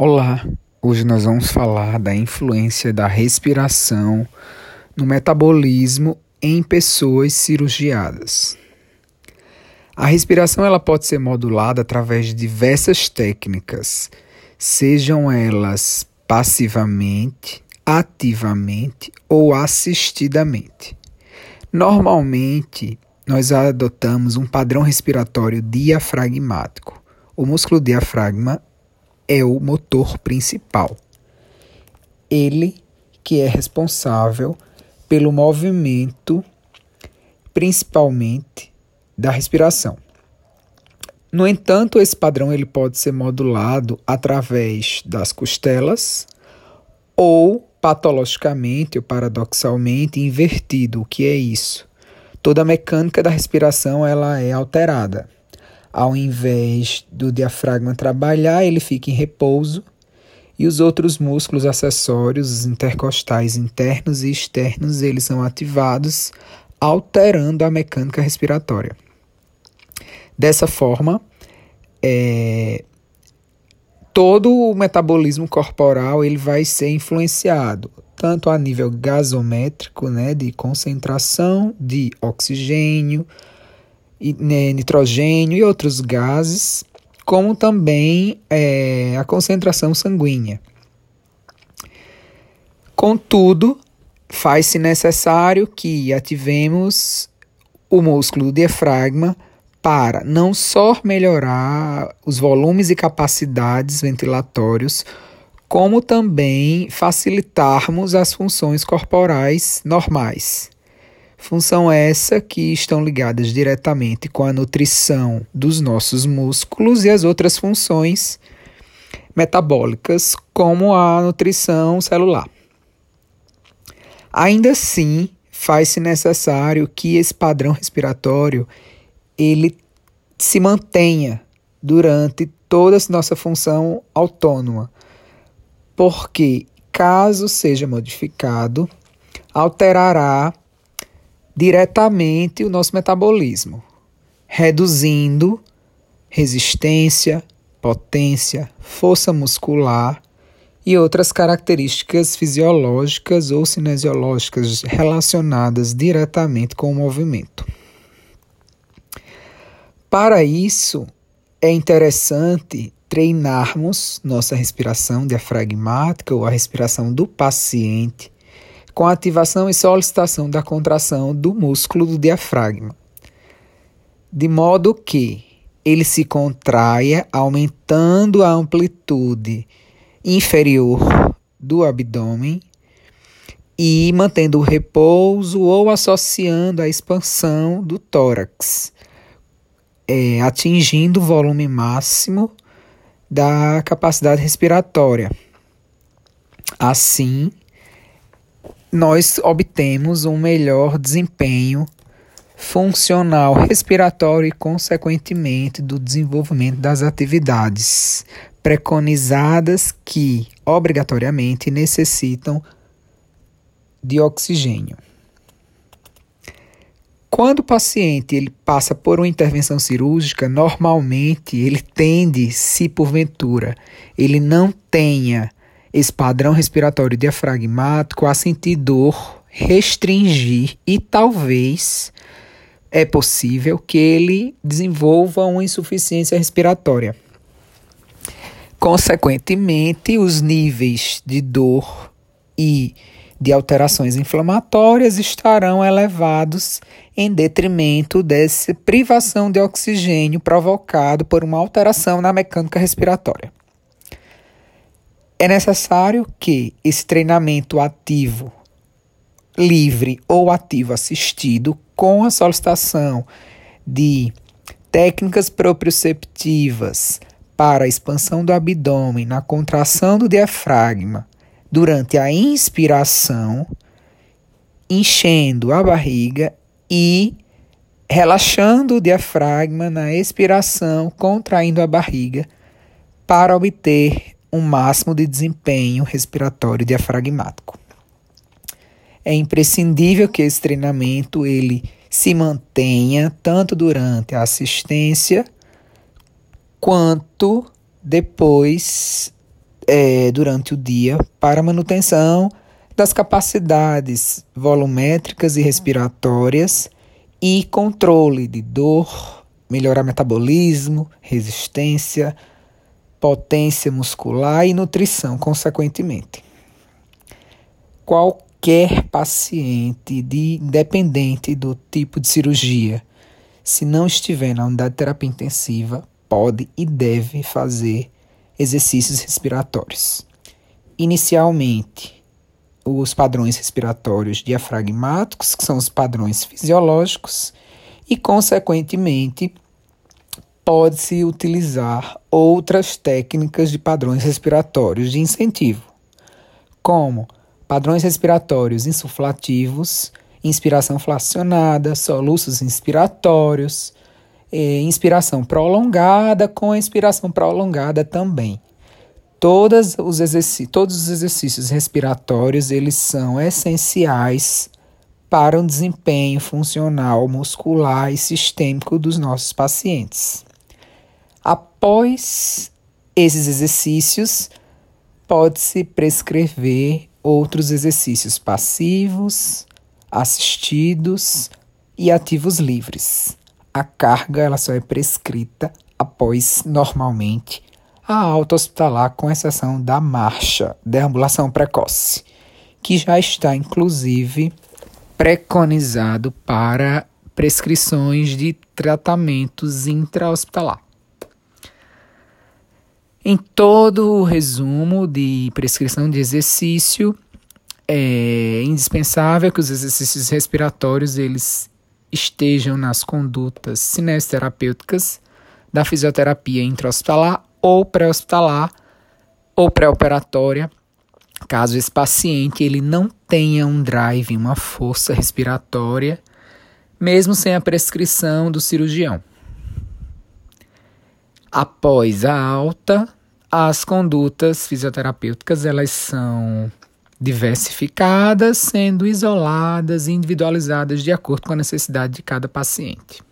Olá, hoje nós vamos falar da influência da respiração no metabolismo em pessoas cirurgiadas. A respiração ela pode ser modulada através de diversas técnicas, sejam elas passivamente, ativamente ou assistidamente. Normalmente, nós adotamos um padrão respiratório diafragmático. O músculo diafragma é o motor principal. Ele que é responsável pelo movimento, principalmente da respiração. No entanto, esse padrão ele pode ser modulado através das costelas ou patologicamente ou paradoxalmente invertido. O que é isso? Toda a mecânica da respiração ela é alterada ao invés do diafragma trabalhar, ele fica em repouso e os outros músculos acessórios, os intercostais internos e externos, eles são ativados, alterando a mecânica respiratória. Dessa forma, é, todo o metabolismo corporal ele vai ser influenciado tanto a nível gasométrico, né, de concentração de oxigênio, nitrogênio e outros gases, como também é, a concentração sanguínea. Contudo, faz-se necessário que ativemos o músculo do diafragma para não só melhorar os volumes e capacidades ventilatórios, como também facilitarmos as funções corporais normais. Função essa que estão ligadas diretamente com a nutrição dos nossos músculos e as outras funções metabólicas, como a nutrição celular. Ainda assim, faz-se necessário que esse padrão respiratório ele se mantenha durante toda a nossa função autônoma, porque caso seja modificado, alterará diretamente o nosso metabolismo, reduzindo resistência, potência, força muscular e outras características fisiológicas ou cinesiológicas relacionadas diretamente com o movimento. Para isso, é interessante treinarmos nossa respiração diafragmática ou a respiração do paciente com a ativação e solicitação da contração do músculo do diafragma, de modo que ele se contraia, aumentando a amplitude inferior do abdômen e mantendo o repouso ou associando a expansão do tórax, é, atingindo o volume máximo da capacidade respiratória. Assim, nós obtemos um melhor desempenho funcional, respiratório e, consequentemente, do desenvolvimento das atividades preconizadas que, obrigatoriamente, necessitam de oxigênio. Quando o paciente ele passa por uma intervenção cirúrgica, normalmente ele tende, se porventura ele não tenha esse padrão respiratório diafragmático a sentir dor, restringir e talvez é possível que ele desenvolva uma insuficiência respiratória. Consequentemente, os níveis de dor e de alterações inflamatórias estarão elevados em detrimento dessa privação de oxigênio provocado por uma alteração na mecânica respiratória. É necessário que esse treinamento ativo, livre ou ativo assistido, com a solicitação de técnicas proprioceptivas para a expansão do abdômen na contração do diafragma durante a inspiração, enchendo a barriga e relaxando o diafragma na expiração, contraindo a barriga para obter um máximo de desempenho respiratório diafragmático. É imprescindível que esse treinamento ele se mantenha tanto durante a assistência quanto depois é, durante o dia para manutenção das capacidades volumétricas e respiratórias e controle de dor, melhorar metabolismo, resistência, potência muscular e nutrição, consequentemente. Qualquer paciente, de, independente do tipo de cirurgia, se não estiver na unidade de terapia intensiva, pode e deve fazer exercícios respiratórios. Inicialmente, os padrões respiratórios diafragmáticos, que são os padrões fisiológicos, e, consequentemente, pode-se utilizar outras técnicas de padrões respiratórios de incentivo, como padrões respiratórios insuflativos, inspiração flacionada, soluços inspiratórios, inspiração prolongada com expiração prolongada também. Os todos os exercícios respiratórios eles são essenciais para o desempenho funcional muscular e sistêmico dos nossos pacientes. Após esses exercícios, pode-se prescrever outros exercícios passivos, assistidos e ativos livres. A carga ela só é prescrita após normalmente a alta hospitalar, com exceção da marcha, deambulação precoce, que já está inclusive preconizado para prescrições de tratamentos intra-hospitalar. Em todo o resumo de prescrição de exercício, é indispensável que os exercícios respiratórios eles estejam nas condutas cinesterapêuticas da fisioterapia intra-hospitalar ou pré-hospitalar ou pré-operatória, caso esse paciente ele não tenha um drive, uma força respiratória, mesmo sem a prescrição do cirurgião. Após a alta, as condutas fisioterapêuticas elas são diversificadas, sendo isoladas e individualizadas de acordo com a necessidade de cada paciente.